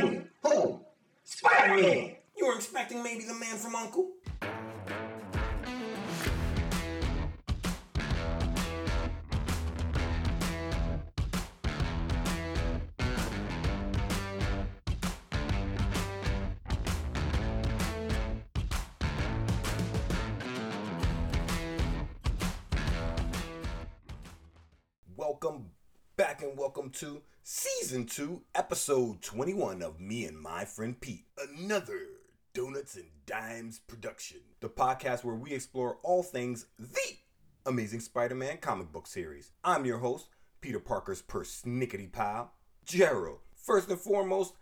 Who? Spider-Man. You were expecting maybe the man from Uncle? Season 2, episode 21 of Me and My Friend Pete. Another Donuts and Dimes production. The podcast where we explore all things the Amazing Spider Man comic book series. I'm your host, Peter Parker's persnickety pal, Gerald. First and foremost,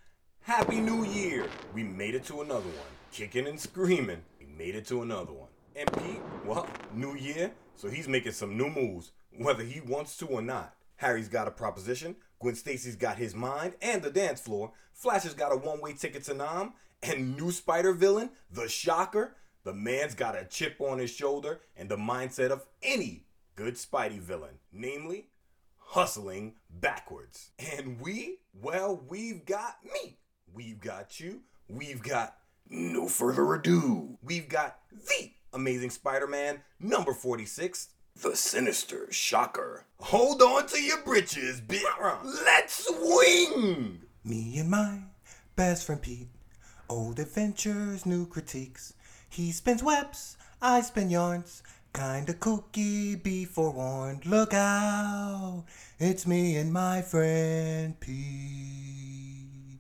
Happy New Year! We made it to another one. Kicking and screaming, we made it to another one. And Pete, well, new year, so he's making some new moves, whether he wants to or not. Harry's got a proposition, Gwen Stacy's got his mind and the dance floor, Flash has got a one-way ticket to Nam, and new Spider villain, the Shocker, the man's got a chip on his shoulder and the mindset of any good Spidey villain, namely hustling backwards. And we, well, we've got me. We've got you. We've got no further ado. We've got the Amazing Spider-Man number 46, the Sinister Shocker. Hold on to your britches, bitch. Let's swing. Me and my best friend Pete. Old adventures, new critiques. He spins webs, I spin yarns. Kinda kooky, be forewarned. Look out, it's me and my friend Pete.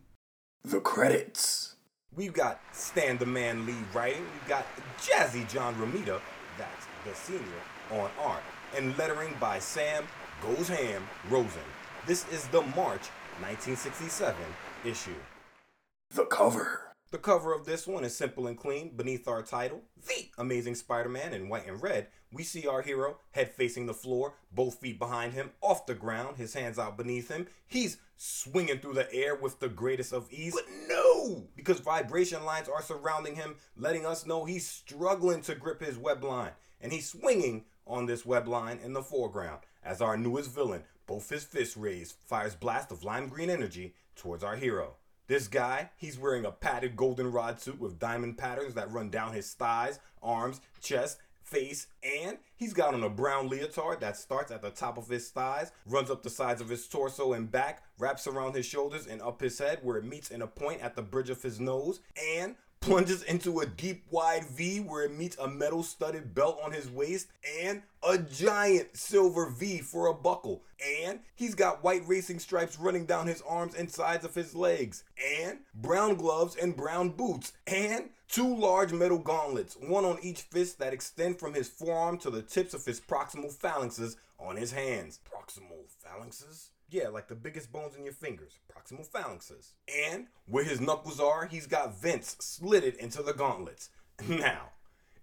The credits. We've got Stan the Man Lee writing. We've got Jazzy John Romita, that's the senior, on art. And lettering by Sam Goes Ham Rosen. This is the March 1967 issue. The cover. The cover of this one is simple and clean. Beneath our title, The Amazing Spider Man in white and red, we see our hero head facing the floor, both feet behind him, off the ground, his hands out beneath him. He's swinging through the air with the greatest of ease. But no! Because vibration lines are surrounding him, letting us know he's struggling to grip his web line. And he's swinging on this web line in the foreground as our newest villain, both his fists raised, fires blast of lime green energy towards our hero. This guy, he's wearing a padded goldenrod suit with diamond patterns that run down his thighs, arms, chest, face, and he's got on a brown leotard that starts at the top of his thighs, runs up the sides of his torso and back, wraps around his shoulders and up his head where it meets in a point at the bridge of his nose, and plunges into a deep wide V where it meets a metal studded belt on his waist and a giant silver V for a buckle. And he's got white racing stripes running down his arms and sides of his legs. And brown gloves and brown boots. And two large metal gauntlets, one on each fist that extend from his forearm to the tips of his proximal phalanxes on his hands. Proximal phalanxes? Yeah, like the biggest bones in your fingers, proximal phalanxes. And where his knuckles are, he's got vents slitted into the gauntlets. Now,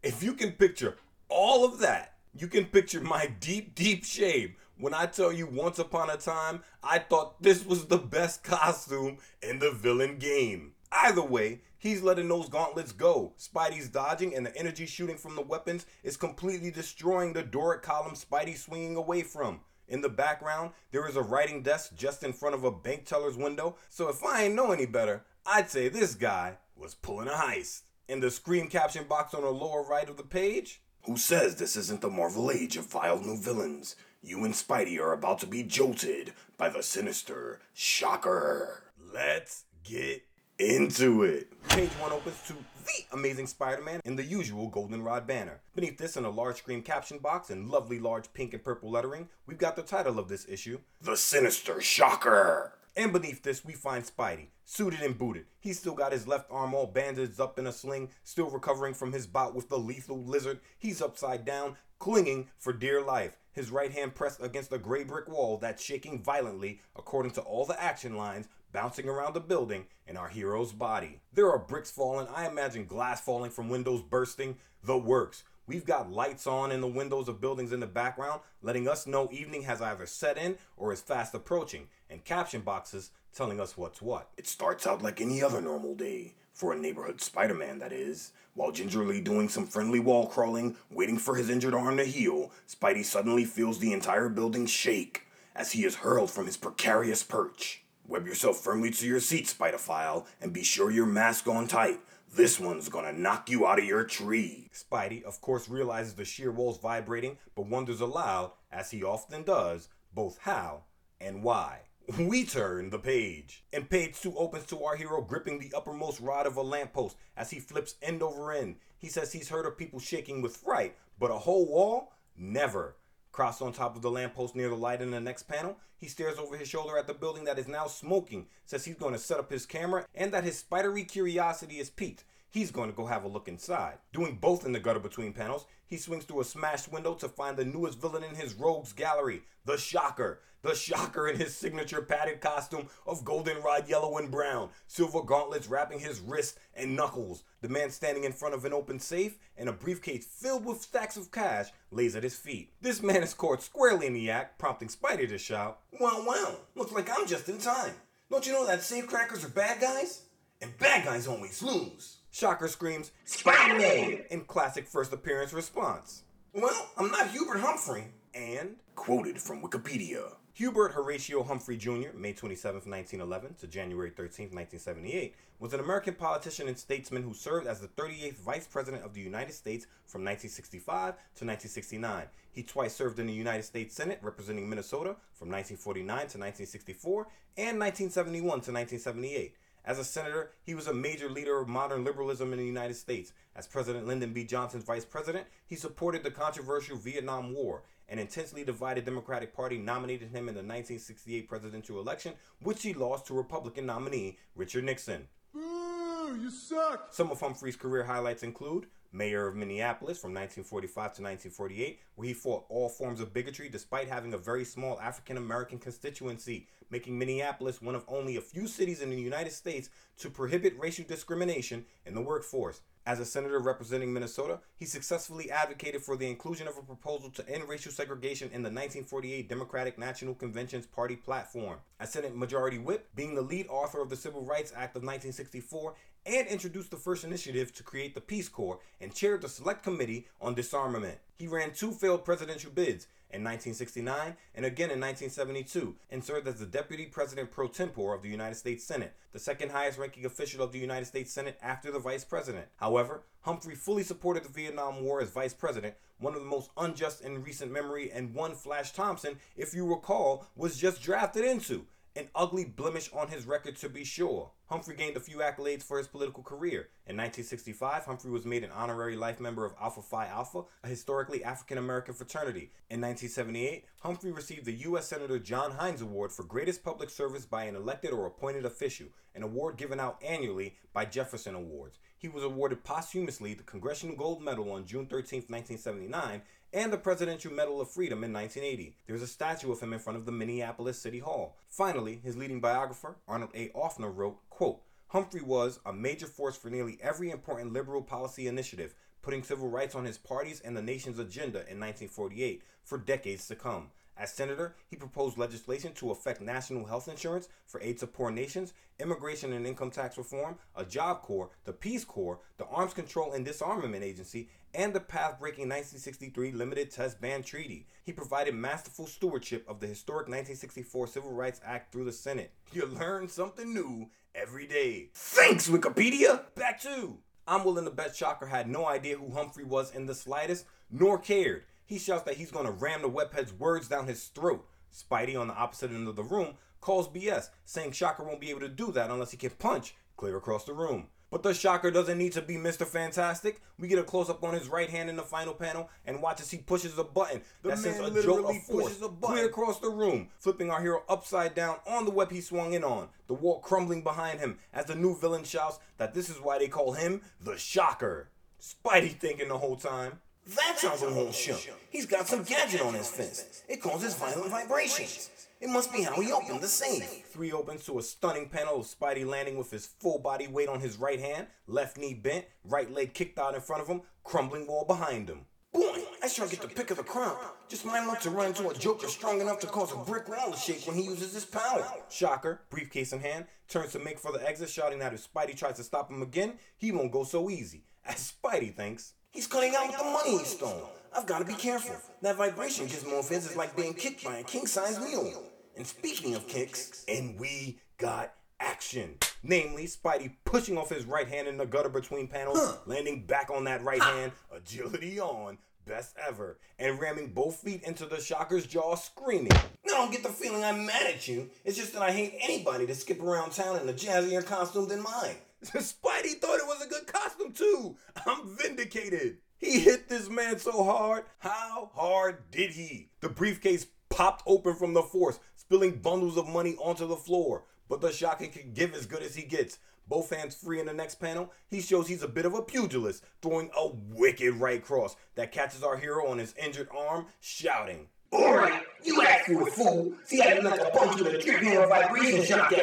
if you can picture all of that, you can picture my deep, deep shame when I tell you once upon a time I thought this was the best costume in the villain game. Either way, he's letting those gauntlets go. Spidey's dodging and the energy shooting from the weapons is completely destroying the Doric column Spidey's swinging away from. In the background, there is a writing desk just in front of a bank teller's window, so if I ain't know any better, I'd say this guy was pulling a heist. In the screen caption box on the lower right of the page, Who says this isn't the Marvel Age of vile new villains? You and Spidey are about to be jolted by the sinister Shocker. let's get Into it. Page one opens to The Amazing Spider Man in the usual goldenrod banner. Beneath this, in a large screen caption box in lovely large pink and purple lettering, we've got the title of this issue. The sinister Shocker. And beneath this, we find Spidey, suited and booted. He's still got his left arm all bandaged up in a sling, still recovering from his bout with the lethal lizard. He's upside down, clinging for dear life, his right hand pressed against a gray brick wall that's shaking violently, according to all the action lines, bouncing around the building in our hero's body. There are bricks falling, I imagine glass falling from windows bursting, the works. We've got lights on in the windows of buildings in the background, letting us know evening has either set in or is fast approaching, and caption boxes telling us what's what. It starts out like any other normal day, for a neighborhood Spider Man, that is. While gingerly doing some friendly wall crawling, waiting for his injured arm to heal, Spidey suddenly feels the entire building shake as he is hurled from his precarious perch. Web yourself firmly to your seat, Spiderphile, and be sure your mask on tight. This one's gonna knock you out of your tree. Spidey, of course, realizes the sheer walls vibrating, but wonders aloud, as he often does, both how and why. We turn the page. And page two opens to our hero gripping the uppermost rod of a lamppost as he flips end over end. He says he's heard of people shaking with fright, but a whole wall? Never. Crossed on top of the lamppost near the light in the next panel, he stares over his shoulder at the building that is now smoking, says he's going to set up his camera, and that his spidery curiosity is piqued. He's going to go have a look inside. Doing both in the gutter between panels, he swings through a smashed window to find the newest villain in his rogues gallery, the Shocker. The Shocker in his signature padded costume of goldenrod yellow and brown, silver gauntlets wrapping his wrists and knuckles. The man standing in front of an open safe and a briefcase filled with stacks of cash lays at his feet. This man is caught squarely in the act, prompting Spidey to shout, Wow, wow, looks like I'm just in time. Don't you know that safecrackers are bad guys? And bad guys always lose. Shocker screams, Spider-Man! in classic first appearance response. Well, I'm not Hubert Humphrey. And Quoted from Wikipedia. Hubert Horatio Humphrey Jr., May 27, 1911 to January 13, 1978, was an American politician and statesman who served as the 38th Vice President of the United States from 1965 to 1969. He twice served in the United States Senate representing Minnesota from 1949 to 1964 and 1971 to 1978. As a senator, he was a major leader of modern liberalism in the United States. As President Lyndon B. Johnson's vice president, he supported the controversial Vietnam War. An intensely divided Democratic Party nominated him in the 1968 presidential election, which he lost to Republican nominee Richard Nixon. Boo! You suck! Some of Humphrey's career highlights include mayor of Minneapolis from 1945 to 1948, where he fought all forms of bigotry despite having a very small African American constituency, making Minneapolis one of only a few cities in the United States to prohibit racial discrimination in the workforce. As a senator representing Minnesota, he successfully advocated for the inclusion of a proposal to end racial segregation in the 1948 Democratic National Convention's party platform. As Senate Majority Whip, being the lead author of the Civil Rights Act of 1964 and introduced the first initiative to create the Peace Corps and chaired the Select Committee on Disarmament. He ran two failed presidential bids in 1969 and again in 1972 and served as the Deputy President pro tempore of the United States Senate, the second highest ranking official of the United States Senate after the Vice President. However, Humphrey fully supported the Vietnam War as Vice President, one of the most unjust in recent memory, and one Flash Thompson, if you recall, was just drafted into an ugly blemish on his record to be sure. Humphrey gained a few accolades for his political career. In 1965, Humphrey was made an honorary life member of Alpha Phi Alpha, a historically African American fraternity. In 1978, Humphrey received the U.S. Senator John Heinz Award for Greatest Public Service by an elected or appointed official, an award given out annually by Jefferson Awards. He was awarded posthumously the Congressional Gold Medal on June 13, 1979, and the Presidential Medal of Freedom in 1980. There's a statue of him in front of the Minneapolis City Hall. Finally, his leading biographer, Arnold A. Offner, wrote, quote, Humphrey was a major force for nearly every important liberal policy initiative, putting civil rights on his party's and the nation's agenda in 1948 for decades to come. As senator, he proposed legislation to affect national health insurance for aid to poor nations, immigration and income tax reform, a job corps, the Peace Corps, the Arms Control and Disarmament Agency, and the path breaking 1963 Limited Test Ban Treaty. He provided masterful stewardship of the historic 1964 Civil Rights Act through the Senate. You learn something new every day. Thanks, Wikipedia! Back to I'm willing to bet Shocker had no idea who Humphrey was in the slightest, nor cared. He shouts that he's gonna ram the webhead's words down his throat. Spidey, on the opposite end of the room, calls BS, saying Shocker won't be able to do that unless he can punch clear across the room. But the Shocker doesn't need to be Mr. Fantastic. We get a close up on his right hand in the final panel and watch as he pushes a button The that sends man a jolt of force pushes a button. clear across the room, flipping our hero upside down on the web he swung in on, the wall crumbling behind him as the new villain shouts that this is why they call him the Shocker. Spidey thinking the whole time. That sounds a whole show. He's got some gadget on his fist. It causes violent vibrations. It must be how he opened the safe. Three opens to a stunning panel of Spidey landing with his full body weight on his right hand, left knee bent, right leg kicked out in front of him, crumbling wall behind him. Boy, I sure get the pick of the crop. Just mind not to run into a joker strong enough to cause a brick wall to shake when he uses his power. Shocker, briefcase in hand, turns to make for the exit, shouting that if Spidey tries to stop him again, he won't go so easy. As Spidey thinks. He's cutting out with the money he stole. I've got to be careful. That vibration gives more offense is like being kicked by a king-size mule. And speaking of kicks, And we got action. Namely, Spidey pushing off his right hand in the gutter between panels, landing back on that right hand, agility on, best ever, and ramming both feet into the Shocker's jaw, screaming. Now, I don't get the feeling I'm mad at you. It's just that I hate anybody to skip around town in a jazzier costume than mine. Spidey thought it was a good costume too. I'm vindicated. He hit this man so hard. How hard did he? The briefcase popped open from the force, spilling bundles of money onto the floor. But the Shocker can give as good as he gets. Both hands free in the next panel, he shows he's a bit of a pugilist, throwing a wicked right cross that catches our hero on his injured arm, shouting. Alright, you asked for it, fool. See you like a punch with a trip vibration shock.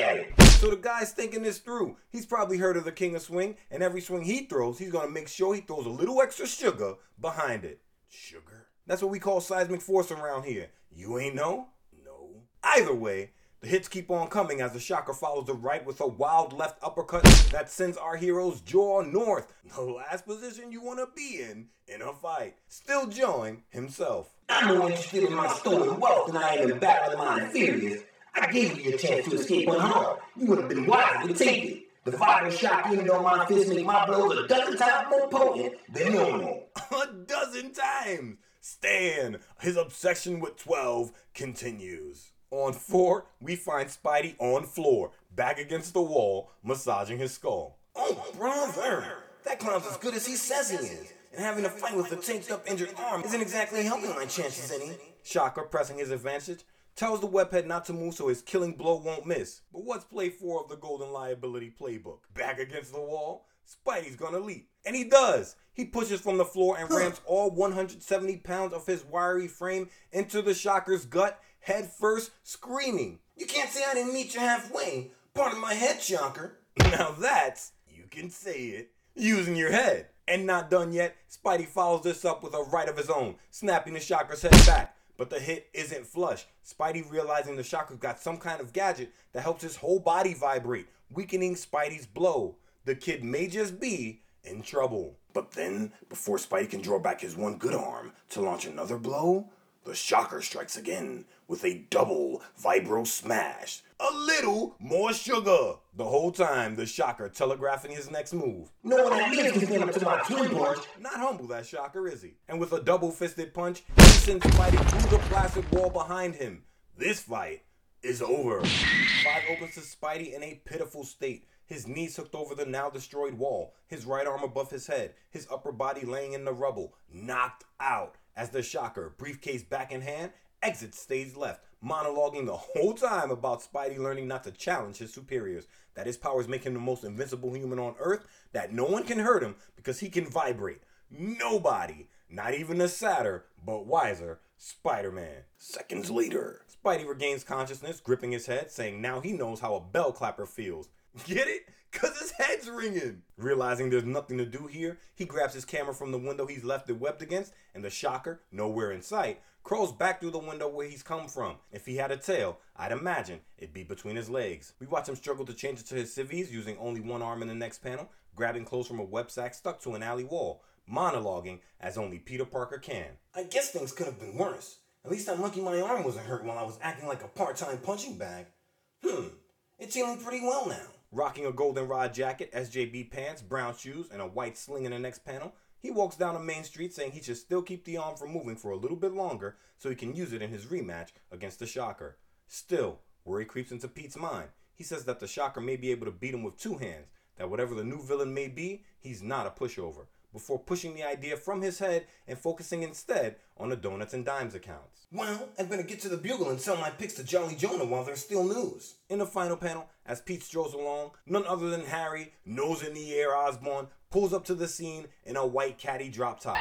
So the guy's thinking this through. He's probably heard of the King of Swing, and every swing he throws, he's gonna make sure he throws a little extra sugar behind it. Sugar? That's what we call seismic force around here. You ain't know? No. Either way, the hits keep on coming as the Shocker follows the right with a wild left uppercut that sends our hero's jaw north, the last position you want to be in in a fight. Still jawing himself. I'm more interested in my stolen wealth than I am in battling my inferiors. I gave you a chance to escape unharmed. You would have been wise to take it. The vibro shock unit on my fist make my blows a dozen times more potent than normal. a dozen times. Stan, his obsession with 12 continues. On 4, we find Spidey on floor, back against the wall, massaging his skull. Oh, brother! That clown's as good as he says he is. And having a fight with a taped up injured arm isn't exactly helping my chances any. Shocker, pressing his advantage, tells the webhead not to move so his killing blow won't miss. But what's play 4 of the Golden Liability playbook? Back against the wall? Spidey's gonna leap. And he does. He pushes from the floor and rams all 170 pounds of his wiry frame into the Shocker's gut, head first, screaming. You can't say I didn't meet you halfway. Part of my head, Shocker. Now that's, you can say it, using your head. And not done yet, Spidey follows this up with a right of his own, snapping the Shocker's head back. But the hit isn't flush. Spidey realizing the Shocker's got some kind of gadget that helps his whole body vibrate, weakening Spidey's blow. The kid may just be in trouble. But then, before Spidey can draw back his one good arm to launch another blow, the Shocker strikes again with a double vibro smash. A little more sugar. The whole time, the Shocker telegraphing his next move. No one that lives can stand up to my twin punch. Not humble, that Shocker, is he? And with a double fisted punch, he sends Spidey through the plastic wall behind him. This fight is over. Five opens to Spidey in a pitiful state. His knees hooked over the now destroyed wall, his right arm above his head, his upper body laying in the rubble, knocked out as the Shocker, briefcase back in hand, exits stage left, monologuing the whole time about Spidey learning not to challenge his superiors, that his powers make him the most invincible human on Earth, that no one can hurt him because he can vibrate. Nobody, not even the sadder but wiser Spider Man. Seconds later, Spidey regains consciousness, gripping his head, saying now he knows how a bell clapper feels. Get it? Cause his head's ringing. Realizing there's nothing to do here, he grabs his camera from the window he's left it webbed against, and the shocker, nowhere in sight, crawls back through the window where he's come from. If he had a tail, I'd imagine it'd be between his legs. We watch him struggle to change it to his civvies using only one arm in the next panel, grabbing clothes from a web sack stuck to an alley wall, monologuing as only Peter Parker can. I guess things could have been worse. At least I'm lucky my arm wasn't hurt while I was acting like a part time punching bag. Hmm, it's healing pretty well now. Rocking a goldenrod jacket, SJB pants, brown shoes, and a white sling in the next panel, he walks down a main street saying he should still keep the arm from moving for a little bit longer so he can use it in his rematch against the Shocker. Still, worry creeps into Pete's mind. He says that the Shocker may be able to beat him with two hands, that whatever the new villain may be, he's not a pushover, before pushing the idea from his head and focusing instead on the Donuts and Dimes accounts. Well, I'm gonna get to the Bugle and sell my picks to Jolly Jonah while there's still news. In the final panel, as Pete strolls along, none other than Harry, nose in the air Osborn, pulls up to the scene in a white caddy drop top.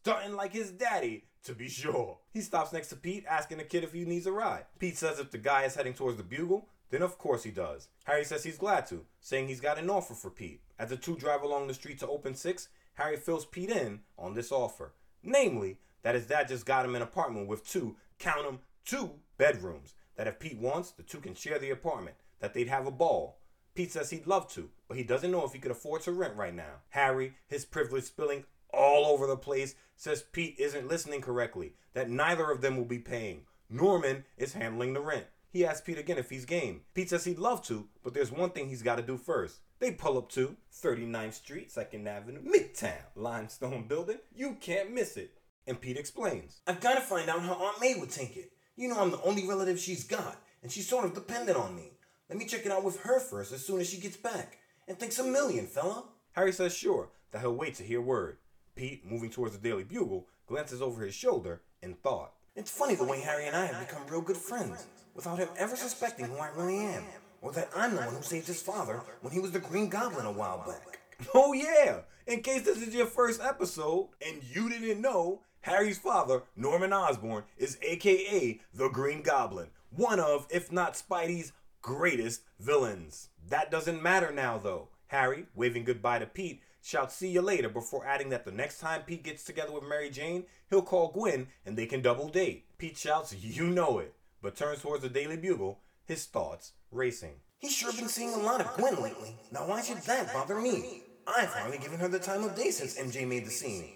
Stunting like his daddy, to be sure. He stops next to Pete, asking the kid if he needs a ride. Pete says if the guy is heading towards the Bugle, then of course he does. Harry says he's glad to, saying he's got an offer for Pete. As the two drive along the street to open six, Harry fills Pete in on this offer. Namely, that his dad just got him an apartment with two, count 'em, two bedrooms. That if Pete wants, the two can share the apartment. That they'd have a ball. Pete says he'd love to, but he doesn't know if he could afford to rent right now. Harry, his privilege spilling all over the place, says Pete isn't listening correctly, that neither of them will be paying. Norman is handling the rent. He asks Pete again if he's game. Pete says he'd love to, but there's one thing he's got to do first. They pull up to 39th Street, 2nd Avenue, Midtown, limestone building. You can't miss it. And Pete explains. I've got to find out how Aunt May would take it. You know I'm the only relative she's got, and she's sort of dependent on me. Let me check it out with her first as soon as she gets back. And thanks a million, fella. Harry says sure, that he'll wait to hear word. Pete, moving towards the Daily Bugle, glances over his shoulder in thought. It's funny the way Harry and I have become real good friends, without him ever suspecting who I really am, or that I'm the one who saved his father when he was the Green Goblin a while back. Oh, yeah! In case this is your first episode and you didn't know, Harry's father, Norman Osborn, is aka the Green Goblin, one of, if not Spidey's, greatest villains. That doesn't matter now, though. Harry, waving goodbye to Pete, shouts see you later before adding that the next time Pete gets together with Mary Jane, he'll call Gwen and they can double date. Pete shouts, you know it, but turns towards the Daily Bugle, his thoughts racing. He's sure been seeing a lot of Gwen lately. Now why should that bother me? I've hardly given her the time of day since MJ made the scene.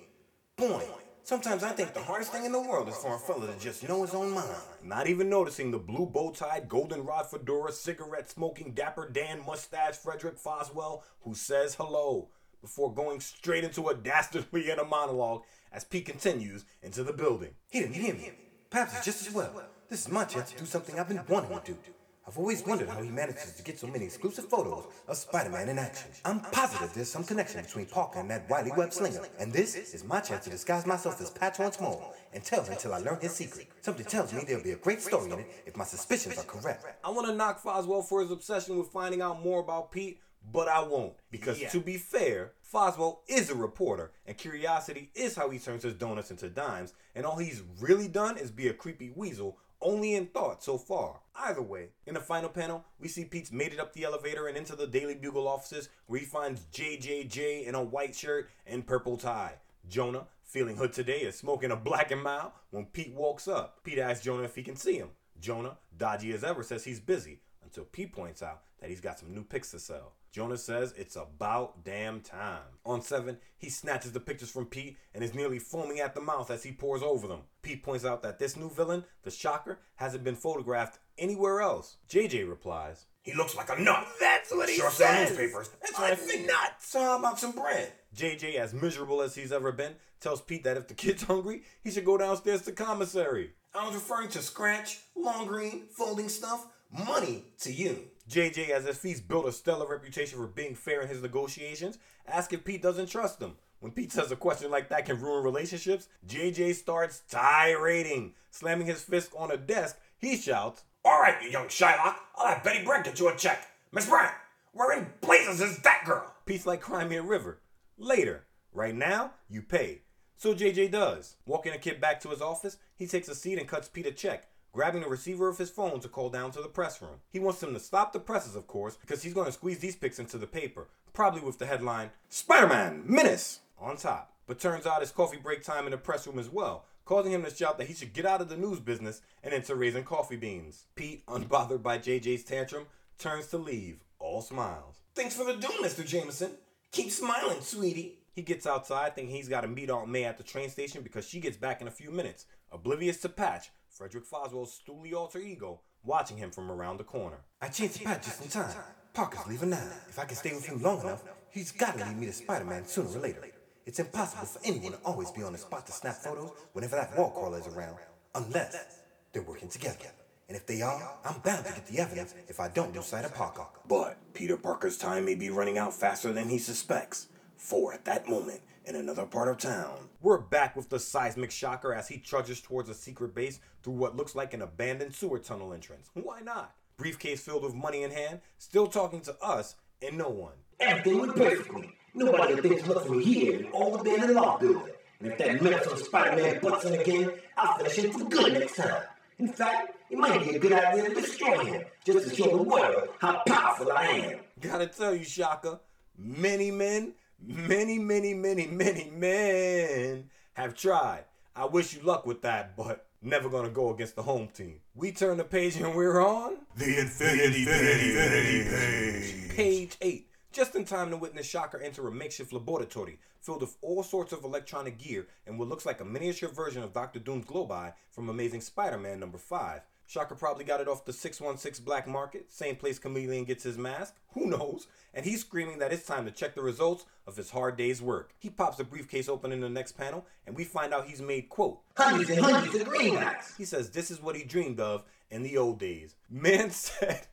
Boy, sometimes I think the hardest thing in the world is for a fella to just know his own mind. Not even noticing the blue bow tied, goldenrod fedora, cigarette smoking, dapper Dan mustache Frederick Foswell, who says hello before going straight into a dastardly inner monologue as Pete continues into the building. He didn't hear me. Perhaps it's just as well. This is my chance to do something I've been wanting to do. I've always wondered how he manages to get so many exclusive photos of Spider-Man in action. I'm positive there's some connection between Parker and that wily web slinger, and this is my chance to disguise myself as Patch once more and tell him until I learn his secret. Something tells me there'll be a great story in it if my suspicions are correct. I want to knock Foswell for his obsession with finding out more about Pete, but I won't. Because Yeah. to be fair, Foswell is a reporter, and curiosity is how he turns his donuts into dimes, and all he's really done is be a creepy weasel, only in thought so far. Either way, in the final panel, we see Pete's made it up the elevator and into the Daily Bugle offices, where he finds JJJ in a white shirt and purple tie. Jonah, feeling hood today, is smoking a black and mild when Pete walks up. Pete asks Jonah if he can see him. Jonah, dodgy as ever, says he's busy until Pete points out that he's got some new pics to sell. Jonah says it's about damn time. On 7, he snatches the pictures from Pete and is nearly foaming at the mouth as he pours over them. Pete points out that this new villain, the Shocker, hasn't been photographed anywhere else. JJ replies, He looks like a nut. That's what he Sure says. newspapers. That's I'm what I think. nuts. So how about some bread? JJ, as miserable as he's ever been, tells Pete that if the kid's hungry, he should go downstairs to commissary. I was referring to scratch, long green, folding stuff, money to you. JJ, as if he's built a stellar reputation for being fair in his negotiations, asks if Pete doesn't trust him. When Pete says a question like that can ruin relationships, JJ starts tirading. Slamming his fist on a desk, he shouts, All right, you young Shylock, I'll have Betty Brant get you a check. Miss Brant, where in blazes is that girl? Pete's like Cry Me a River. Later. Right now, you pay. So JJ does. Walking a kid back to his office, he takes a seat and cuts Pete a check, grabbing the receiver of his phone to call down to the press room. He wants them to stop the presses, of course, because he's going to squeeze these pics into the paper, probably with the headline, Spider-Man, Menace, on top. But turns out it's coffee break time in the press room as well, causing him to shout that he should get out of the news business and into raising coffee beans. Pete, unbothered by JJ's tantrum, turns to leave, all smiles. Thanks for the do, Mr. Jameson. Keep smiling, sweetie. He gets outside thinking he's got to meet Aunt May at the train station because she gets back in a few minutes, oblivious to Patch, Frederick Foswell's stooly alter ego, watching him from around the corner. I changed Pat just in time. Parker's leaving now. If I can stay with him long enough, he's got to lead me to Spider-Man sooner or later. It's impossible for anyone to always be on the spot to snap photos whenever that wall crawler is around, unless they're working together. And if they are, I'm bound to get the evidence if I don't lose sight of Parker. But Peter Parker's time may be running out faster than he suspects. For at that moment, in another part of town, We're back with the seismic shocker as he trudges towards a secret base through what looks like an abandoned sewer tunnel entrance. Why not? Briefcase filled with money in hand, still talking to us and no one. Everything went perfectly. Nobody would think to look for me here in all the law building. And if that meddlesome Spider-Man butts in again, I'll finish him for good next time. In fact, it might be a good idea to destroy him, just to show the world how powerful I am. Gotta tell you, Shocker, many men, many, many, many, many men have tried. I wish you luck with that, but never gonna go against the home team. We turn the page and we're on The Infinity, Infinity Page. page 8. Just in time to witness Shocker enter a makeshift laboratory filled with all sorts of electronic gear and what looks like a miniature version of Dr. Doom's glow eye from Amazing Spider Man number 5. Shocker probably got it off the 616 black market, same place Chameleon gets his mask. Who knows? And he's screaming that it's time to check the results of his hard day's work. He pops the briefcase open in the next panel, and we find out he's made, quote, Hundreds and hundreds of greenbacks. he says this is what he dreamed of in the old days. Man said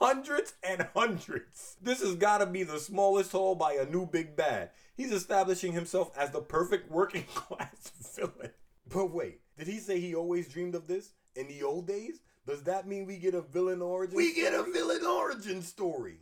hundreds and hundreds. This has got to be the smallest haul by a new big bad. He's establishing himself as the perfect working class villain. But wait, did he say he always dreamed of this in the old days? Does that mean we get a villain origin? We get a villain origin story.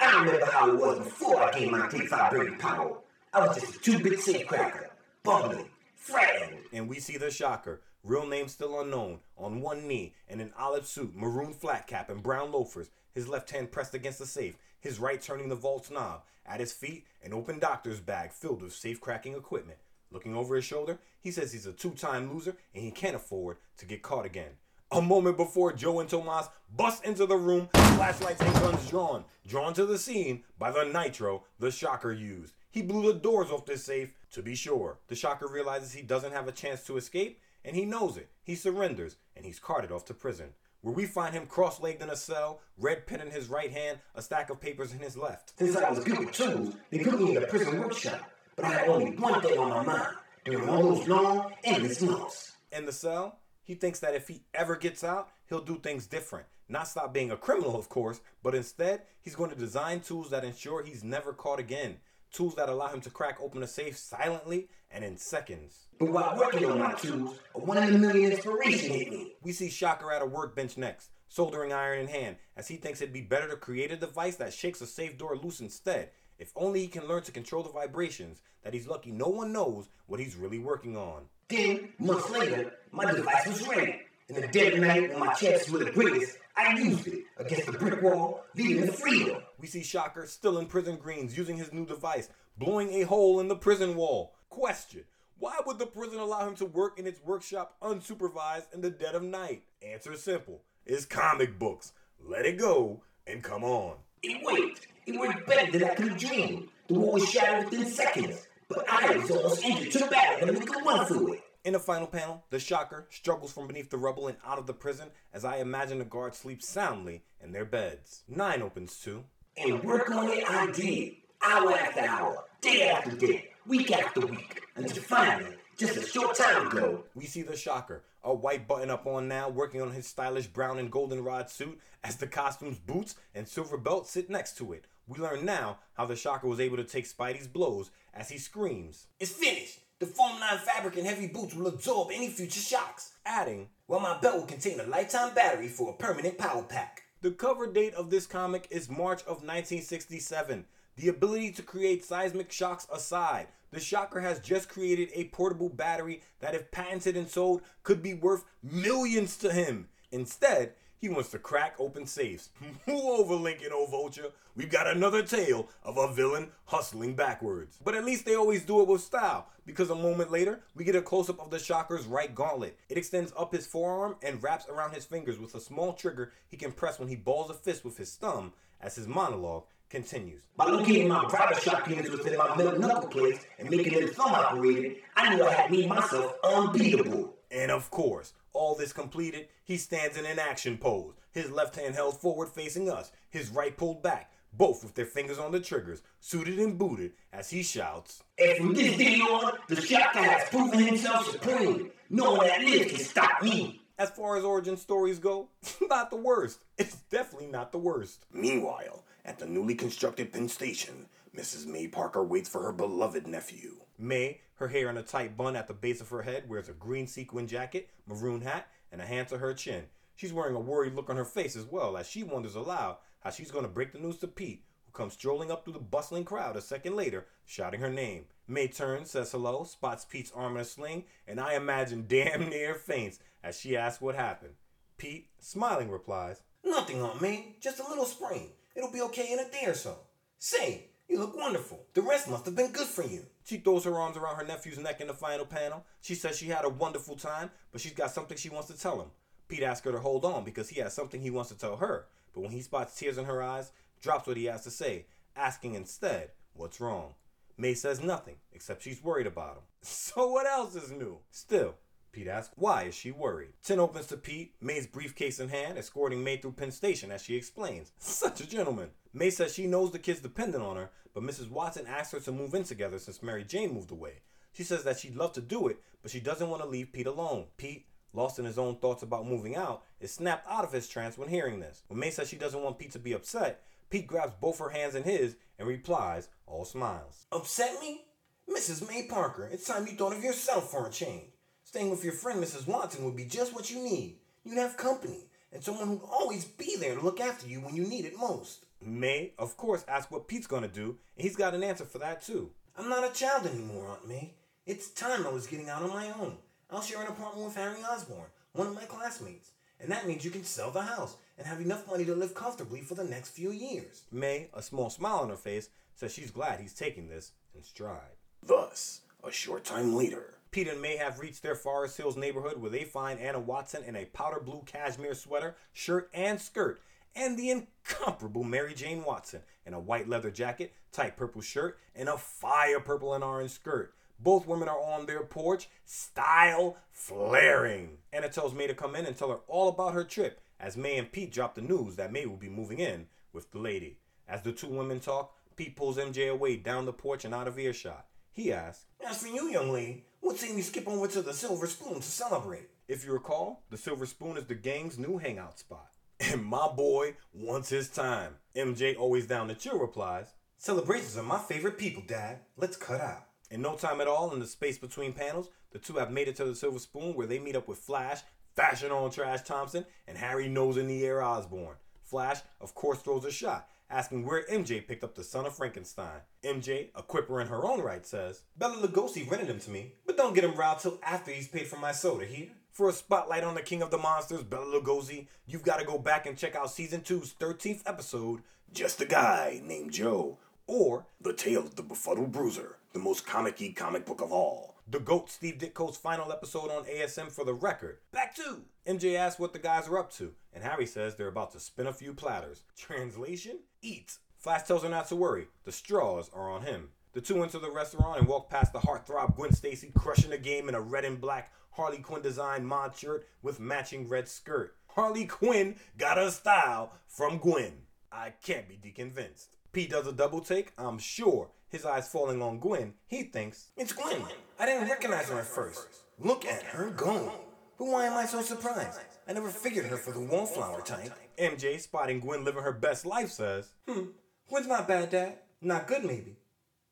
I remember how it was before I gained my great vibrating power. I was just a two-bit safecracker, bumbling, frightened. And we see the shocker, real name still unknown, on one knee in an olive suit, maroon flat cap, and brown loafers, his left hand pressed against the safe, his right turning the vault's knob. At his feet, an open doctor's bag filled with safe cracking equipment. Looking over his shoulder, he says he's a two time loser and he can't afford to get caught again. A moment before Joe and Tomas bust into the room, flashlights and guns drawn, drawn to the scene by the nitro the shocker used. He blew the doors off this safe to be sure. The shocker realizes he doesn't have a chance to escape, and he knows it. He surrenders, and he's carted off to prison, where we find him cross legged in a cell, red pen in his right hand, a stack of papers in his left. Since I was good with tools, they put me in a prison workshop. But I had only one thing on my mind during all those long, endless months. In the cell, he thinks that if he ever gets out, he'll do things different. Not stop being a criminal, of course, but instead, he's going to design tools that ensure he's never caught again. Tools that allow him to crack open a safe silently and in seconds. But while working on my tools, a one in a million inspiration hit me. We see Shocker at a workbench next, soldering iron in hand, as he thinks it'd be better to create a device that shakes a safe door loose instead. If only he can learn to control the vibrations, that he's lucky no one knows what he's really working on. Then, months later, my device was ready. In the dead of night, when my chest was the greatest, I used it against the brick wall, leading to freedom. We see Shocker still in prison greens using his new device, blowing a hole in the prison wall. Question Why would the prison allow him to work in its workshop unsupervised in the dead of night? Answer simple it's comic books. Let it go and come on. It worked. It worked better than I could have dreamed. The wall was shattered within seconds, but I was almost injured too bad to make a run through it. In the final panel, the shocker struggles from beneath the rubble and out of the prison as I imagine the guards sleep soundly in their beds. Nine opens too. And work on it I did. Hour after hour, day after day, week after week, until finally, just a short time ago, We see the shocker, a white button up on now, working on his stylish brown and goldenrod suit as the costume's boots and silver belt sit next to it. We learn now how the shocker was able to take Spidey's blows as he screams, it's finished. The foam line fabric and heavy boots will absorb any future shocks, adding, while my belt will contain a lifetime battery for a permanent power pack. The cover date of this comic is March of 1967. The ability to create seismic shocks aside, the Shocker has just created a portable battery that, if patented and sold, could be worth millions to him. Instead, he wants to crack open safes. Move over, Lincoln O. Vulture. We've got another tale of a villain hustling backwards. But at least they always do it with style, because a moment later, we get a close up of the Shocker's right gauntlet. It extends up his forearm and wraps around his fingers with a small trigger he can press when he balls a fist with his thumb as his monologue continues. By locating my private shock units within my middle knuckle plates and making them thumb operated, I knew I had made myself unbeatable. And of course, all this completed, he stands in an action pose, his left hand held forward facing us, his right pulled back, both with their fingers on the triggers, suited and booted, as he shouts, And from this day on, the shocker has proven himself supreme. No one that lives can stop me. As far as origin stories go, not the worst. It's definitely not the worst. Meanwhile, at the newly constructed Penn Station, Mrs. May Parker waits for her beloved nephew. May, her hair in a tight bun at the base of her head, wears a green sequin jacket, maroon hat, and a hand to her chin. She's wearing a worried look on her face as well as she wonders aloud how she's going to break the news to Pete, who comes strolling up through the bustling crowd a second later, shouting her name. May turns, says hello, spots Pete's arm in a sling, and I imagine damn near faints as she asks what happened. Pete, smiling, replies, Nothing on me, just a little sprain. It'll be okay in a day or so. Say, you look wonderful. The rest must have been good for you. She throws her arms around her nephew's neck in the final panel. She says she had a wonderful time, but she's got something she wants to tell him. Pete asks her to hold on because he has something he wants to tell her, but when he spots tears in her eyes, drops what he has to say, asking instead, What's wrong? May says nothing, except she's worried about him. So what else is new? Still, Pete asks, why is she worried? Tin opens to Pete, May's briefcase in hand, escorting May through Penn Station as she explains. Such a gentleman. May says she knows the kid's dependent on her, but Mrs. Watson asks her to move in together since Mary Jane moved away. She says that she'd love to do it, but she doesn't want to leave Pete alone. Pete, lost in his own thoughts about moving out, is snapped out of his trance when hearing this. When May says she doesn't want Pete to be upset, Pete grabs both her hands in his and replies, all smiles. Upset me? Mrs. May Parker, it's time you thought of yourself for a change. Staying with your friend Mrs. Watson would be just what you need. You'd have company, and someone who'd always be there to look after you when you need it most. May, of course, asks what Pete's gonna do, and he's got an answer for that too. I'm not a child anymore, Aunt May. It's time I was getting out on my own. I'll share an apartment with Harry Osborn, one of my classmates. And that means you can sell the house and have enough money to live comfortably for the next few years. May, a small smile on her face, says she's glad he's taking this in stride. Thus, a short time later, Pete and May have reached their Forest Hills neighborhood where they find Anna Watson in a powder blue cashmere sweater, shirt, and skirt, and the incomparable Mary Jane Watson in a white leather jacket, tight purple shirt, and a fire purple and orange skirt. Both women are on their porch, style flaring. Anna tells May to come in and tell her all about her trip as May and Pete drop the news that May will be moving in with the lady. As the two women talk, Pete pulls MJ away down the porch and out of earshot. He asks, As for you, young lady, what say we skip over to the Silver Spoon to celebrate? If you recall, the Silver Spoon is the gang's new hangout spot. And my boy wants his time. MJ, always down to chill, replies, Celebrations are my favorite people, Dad. Let's cut out. In no time at all, in the space between panels, the two have made it to the Silver Spoon where they meet up with Flash, Fashion on Trash Thompson, and Harry Nose in the Air Osborn. Flash, of course, throws a shot, asking where MJ picked up the son of Frankenstein. MJ, a quipper in her own right, says, Bela Lugosi rented him to me, but don't get him riled till after he's paid for my soda here. For a spotlight on the King of the Monsters, Bela Lugosi, you've got to go back and check out season 2's 13th episode, just a guy named Joe, or The Tale of the Befuddled Bruiser, the most comic-y comic book of all. The GOAT Steve Ditko's final episode on ASM for the record. Back to MJ asks what the guys are up to, and Harry says they're about to spin a few platters. Translation? Eat. Flash tells her not to worry. The straws are on him. The two enter the restaurant and walk past the heartthrob Gwen Stacy crushing the game in a red and black Harley Quinn designed mod shirt with matching red skirt. Harley Quinn got her style from Gwen. I can't be deconvinced. Pete does a double take, I'm sure. His eyes falling on Gwen, he thinks, It's Gwen. I didn't recognize her at first. Look at her go. But why am I so surprised? I never figured her for the wallflower type. MJ, spotting Gwen living her best life, says, Hmm. Gwen's not bad, Dad. Not good, maybe.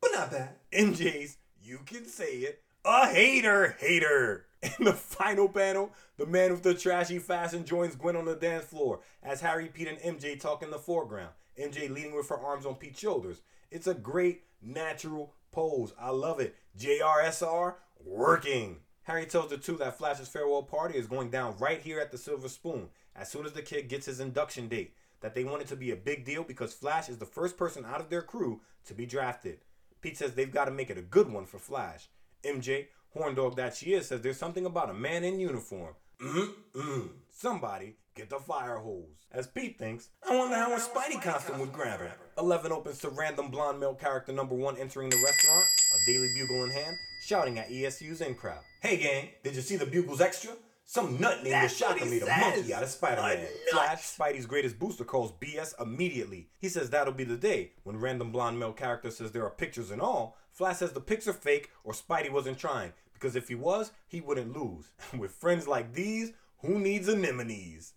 But not bad. MJ's, you can say it, a hater hater. In the final panel, the man with the trashy fashion joins Gwen on the dance floor as Harry, Pete, and MJ talk in the foreground. MJ leaning with her arms on Pete's shoulders. It's a great natural pose. I love it. JRSR working. Harry tells the two that Flash's farewell party is going down right here at the Silver Spoon as soon as the kid gets his induction date. That they want it to be a big deal because Flash is the first person out of their crew to be drafted. Pete says they've got to make it a good one for Flash. MJ, horn dog that she is, says there's something about a man in uniform. Mm-mm. Somebody get the fire hose. As Pete thinks, I wonder how a Spidey costume would grab her. 11 opens to random blonde male character number one entering the restaurant, a daily bugle in hand, shouting at ESU's in crowd. Hey, gang, did you see the Bugles Extra? Some nut named That's the Shocker made a monkey out of Spider-Man. Flash, Spidey's greatest booster, calls BS immediately. He says that'll be the day when random blonde male character says there are pictures and all. Flash says the pics are fake or Spidey wasn't trying because if he was, he wouldn't lose. With friends like these, who needs anemones?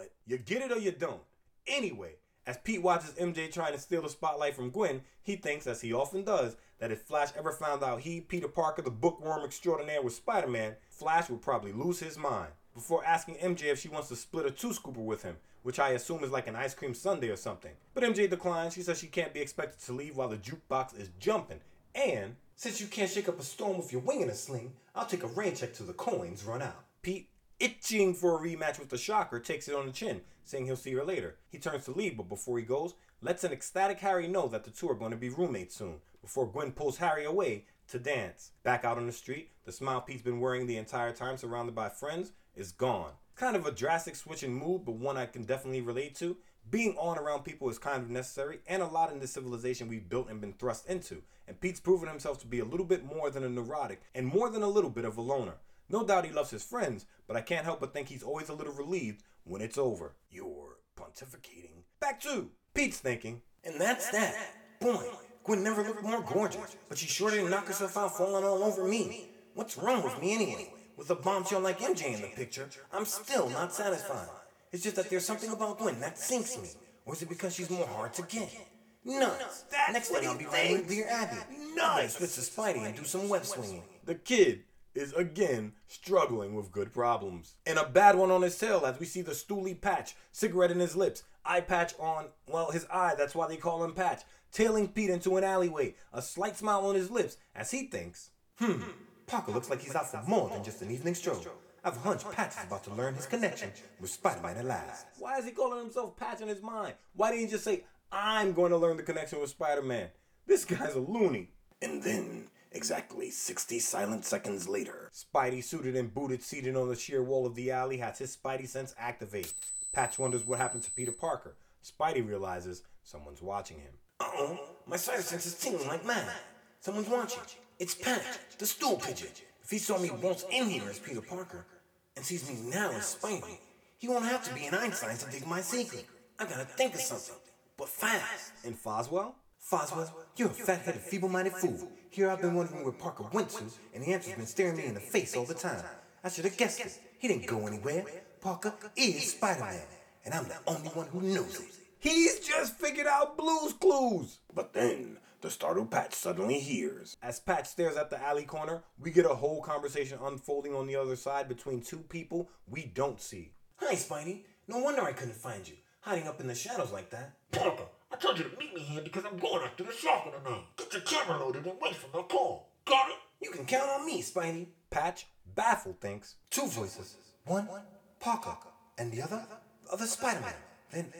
What? You get it or you don't. Anyway, as Pete watches MJ trying to steal the spotlight from Gwen, he thinks, as he often does, that if Flash ever found out he, Peter Parker, the bookworm extraordinaire, was Spider Man, Flash would probably lose his mind. Before asking MJ if she wants to split a two scooper with him, which I assume is like an ice cream sundae or something. But MJ declines. She says she can't be expected to leave while the jukebox is jumping. And Since you can't shake up a storm with your wing in a sling, I'll take a rain check till the coins run out. Pete, itching for a rematch with the Shocker, takes it on the chin, saying he'll see her later. He turns to leave, but before he goes, lets an ecstatic Harry know that the two are going to be roommates soon, before Gwen pulls Harry away to dance. Back out on the street, the smile Pete's been wearing the entire time, surrounded by friends, is gone. kind of a drastic switch in mood, but one I can definitely relate to. Being on around people is kind of necessary, and a lot in the civilization we've built and been thrust into. And Pete's proven himself to be a little bit more than a neurotic, and more than a little bit of a loner. No doubt he loves his friends, but I can't help but think he's always a little relieved when it's over. You're pontificating. Back to Pete's thinking. And that's that. Boy, Gwen never looked more gorgeous, but she sure didn't knock herself out falling all over me. What's wrong with me anyway? With a bombshell like MJ in the picture, I'm still not satisfied. It's just that there's something about Gwen that sinks me. Or is it because she's more hard to get? Nuts. That's Next what thing I'll be running with thinks. Dear Abby. Nuts. Switch to Spidey and do some web swinging. The kid is again struggling with good problems. And a bad one on his tail as we see the stooly patch, cigarette in his lips, eye patch on, well, his eye, that's why they call him Patch, tailing Pete into an alleyway, a slight smile on his lips as he thinks, Hmm. Parker looks like he's out for more than just an evening stroll. I've a hunch Patch is about to learn his connection with Spider-Man at last. why is he calling himself Patch in his mind? Why didn't he just say, I'm going to learn the connection with Spider Man? This guy's a loony. And then, exactly 60 silent seconds later, Spidey, suited and booted, seated on the sheer wall of the alley, has his Spidey sense activate. Patch wonders what happened to Peter Parker. Spidey realizes someone's watching him. Uh-oh, my spider sense is tingling like mad. Someone's watching. It's Patch, the stool pigeon. If he saw me once in here as Peter Parker, and sees me now as Spidey, he won't have to be an Einstein to dig my secret. I gotta think of something, but fast. And Foswell? Foswell, you're a fat-headed, feeble-minded fool. Here I've been wondering where Parker went to, and the answer's been staring me in the face all the time. I should have guessed it. He didn't go anywhere. Parker is Spider-Man, and I'm the only one who knows it. He's just figured out Blue's Clues! But then, the startled Patch suddenly hears. As Patch stares at the alley corner, we get a whole conversation unfolding on the other side between two people we don't see. Hi, Spidey. No wonder I couldn't find you, hiding up in the shadows like that. Parker, told you to meet me here because I'm going after the shark in the night. Get your camera loaded and wait for my call. Got it? You can count on me, Spidey. Patch, baffled, thinks, Two voices. One, Parker, and the other, the other Spider-Man. Then,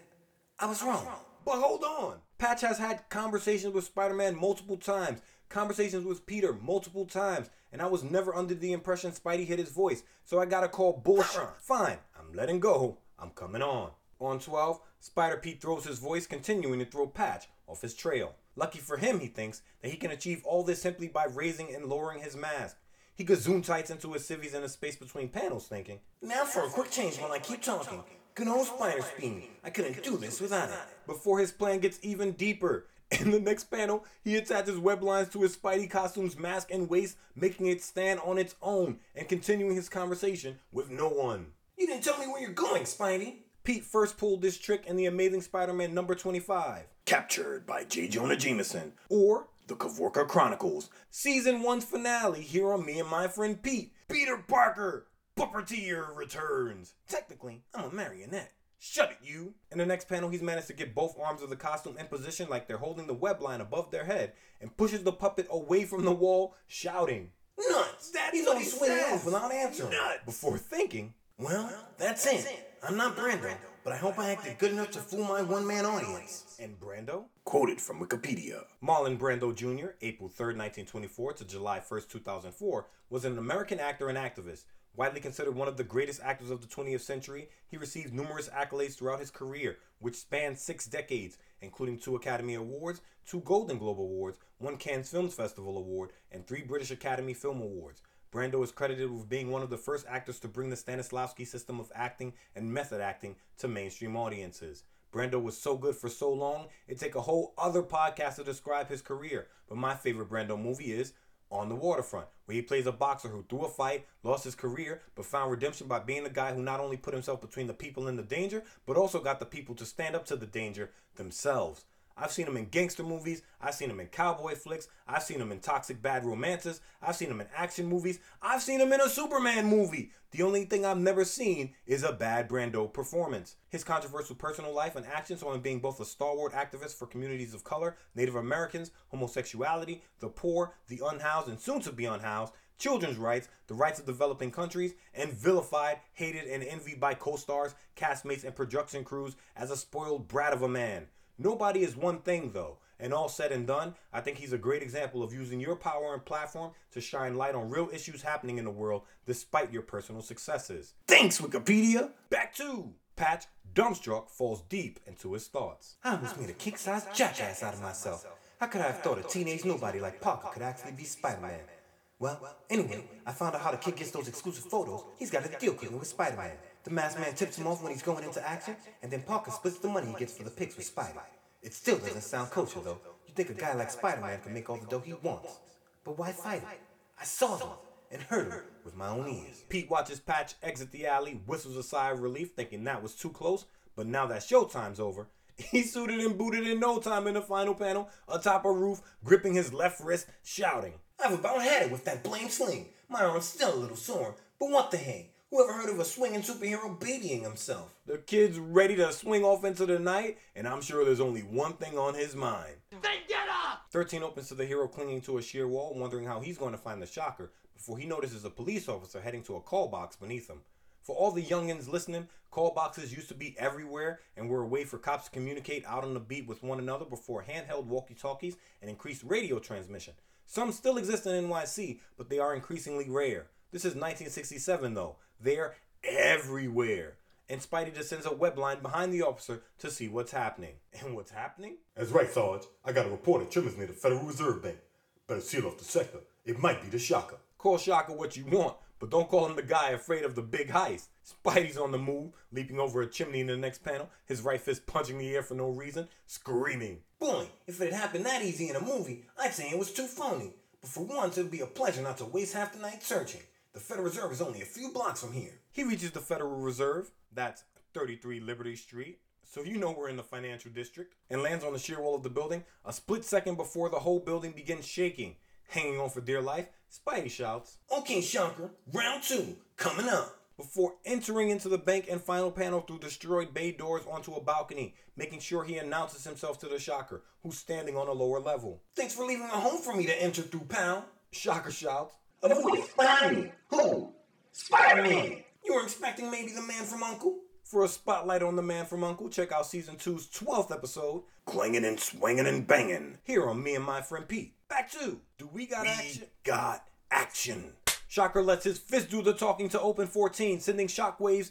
I was wrong. But hold on. Patch has had conversations with Spider Man multiple times, conversations with Peter multiple times, and I was never under the impression Spidey hit his voice, so I gotta call bullshit. Fine, I'm letting go. I'm coming on. On 12, Spider Pete throws his voice, continuing to throw Patch off his trail. Lucky for him, he thinks, that he can achieve all this simply by raising and lowering his mask. He gazoon tights into his civvies in the space between panels, thinking, Now for a quick change while I keep talking. Good old Spider Speed. I couldn't do this without it. before his plan gets even deeper. In the next panel, he attaches web lines to his Spidey costume's mask and waist, making it stand on its own and continuing his conversation with no one. You didn't tell me where you're going, Spidey. Pete first pulled this trick in The Amazing Spider Man number 25, Captured by J. Jonah Jameson. or The Kavorka Chronicles. season one's finale here on Me and My Friend Pete. Peter Parker, Puppeteer returns. Technically, I'm a marionette. Shut it, you. In the next panel, he's managed to get both arms of the costume in position like they're holding the web line above their head and pushes the puppet away from the wall, shouting. Nuts! That's He's what only he swinging says. without answering. Before thinking, Well, that's it. I'm not Brando, but I hope I acted good enough to fool my one-man audience. and Brando? Quoted from Wikipedia. Marlon Brando Jr., April 3rd, 1924 to July 1st, 2004, was an American actor and activist. Widely considered one of the greatest actors of the 20th century, he received numerous accolades throughout his career, which spanned six decades, including two Academy Awards, two Golden Globe Awards, one Cannes Films Festival Award, and three British Academy Film Awards. Brando is credited with being one of the first actors to bring the Stanislavski system of acting and method acting to mainstream audiences. Brando was so good for so long, it'd take a whole other podcast to describe his career. But my favorite Brando movie is On the Waterfront, where he plays a boxer who, through a fight, lost his career, but found redemption by being the guy who not only put himself between the people and the danger, but also got the people to stand up to the danger themselves. I've seen him in gangster movies. I've seen him in cowboy flicks. I've seen him in toxic bad romances. I've seen him in action movies. I've seen him in a Superman movie. The only thing I've never seen is a bad Brando performance. His controversial personal life and actions him being both a stalwart activist for communities of color, Native Americans, homosexuality, the poor, the unhoused, and soon to be unhoused, children's rights, the rights of developing countries, and vilified, hated, and envied by co stars, castmates, and production crews as a spoiled brat of a man. Nobody is one thing, though, And all said and done, I think he's a great example of using your power and platform to shine light on real issues happening in the world despite your personal successes. Thanks, Wikipedia. Back to Patch Dumbstruck falls deep into his thoughts. I almost made a kick-sized jackass out of myself. How could I have thought a teenage nobody like Parker could actually be Spider-Man? Well, anyway, I found out how the kid gets those exclusive photos. He's got a deal cooking with Spider-Man. The masked man tips him off when he's going into action, and then Parker splits the money he gets for the pics with Spidey. It still doesn't sound kosher, though. You think a guy like Spider-Man can make all the dough he wants. But why fight it? I saw them and heard them with my own ears. Pete watches Patch exit the alley, whistles a sigh of relief, thinking that was too close. But now that showtime's over, he's suited and booted in no time in the final panel, atop a roof, gripping his left wrist, shouting. I've about had it with that blame sling. My arm's still a little sore, but what the heck? Who ever heard of a swinging superhero babying himself? The kid's ready to swing off into the night, and I'm sure there's only one thing on his mind. Then get up! 13 opens to the hero clinging to a sheer wall, wondering how he's going to find the shocker before he notices a police officer heading to a call box beneath him. For all the youngins listening, call boxes used to be everywhere and were a way for cops to communicate out on the beat with one another before handheld walkie talkies and increased radio transmission. Some still exist in NYC, but they are increasingly rare. This is 1967 though. They're everywhere. And Spidey just sends a web line behind the officer to see what's happening. And what's happening? That's right, Sarge. I got a report of trimmers near the Federal Reserve Bank. Better seal off the sector. It might be the shocker. Call Shocker what you want, but don't call him the guy afraid of the big heist. Spidey's on the move, leaping over a chimney in the next panel, his right fist punching the air for no reason, screaming. Boy, if it had happened that easy in a movie, I'd say it was too phony. But for once, it'd be a pleasure not to waste half the night searching. The Federal Reserve is only a few blocks from here. He reaches the Federal Reserve, that's 33 Liberty Street, so you know we're in the financial district, and lands on the sheer wall of the building a split second before the whole building begins shaking. Hanging on for dear life, Spidey shouts, Okay, Shocker, round two, coming up. before entering into the bank and final panel through destroyed bay doors onto a balcony, making sure he announces himself to the Shocker, who's standing on a lower level. Thanks for leaving a home for me to enter through, pal. Shocker shouts, A voice behind me. Who? Spider-Man. You were expecting maybe the man from U.N.C.L.E.? For a spotlight on the man from U.N.C.L.E., check out season 2's 12th episode, Clanging and swinging and banging. here on Me and My Friend Pete. Back to Do We Got Action? got action. Shocker lets his fist do the talking to Open 14, sending shockwaves,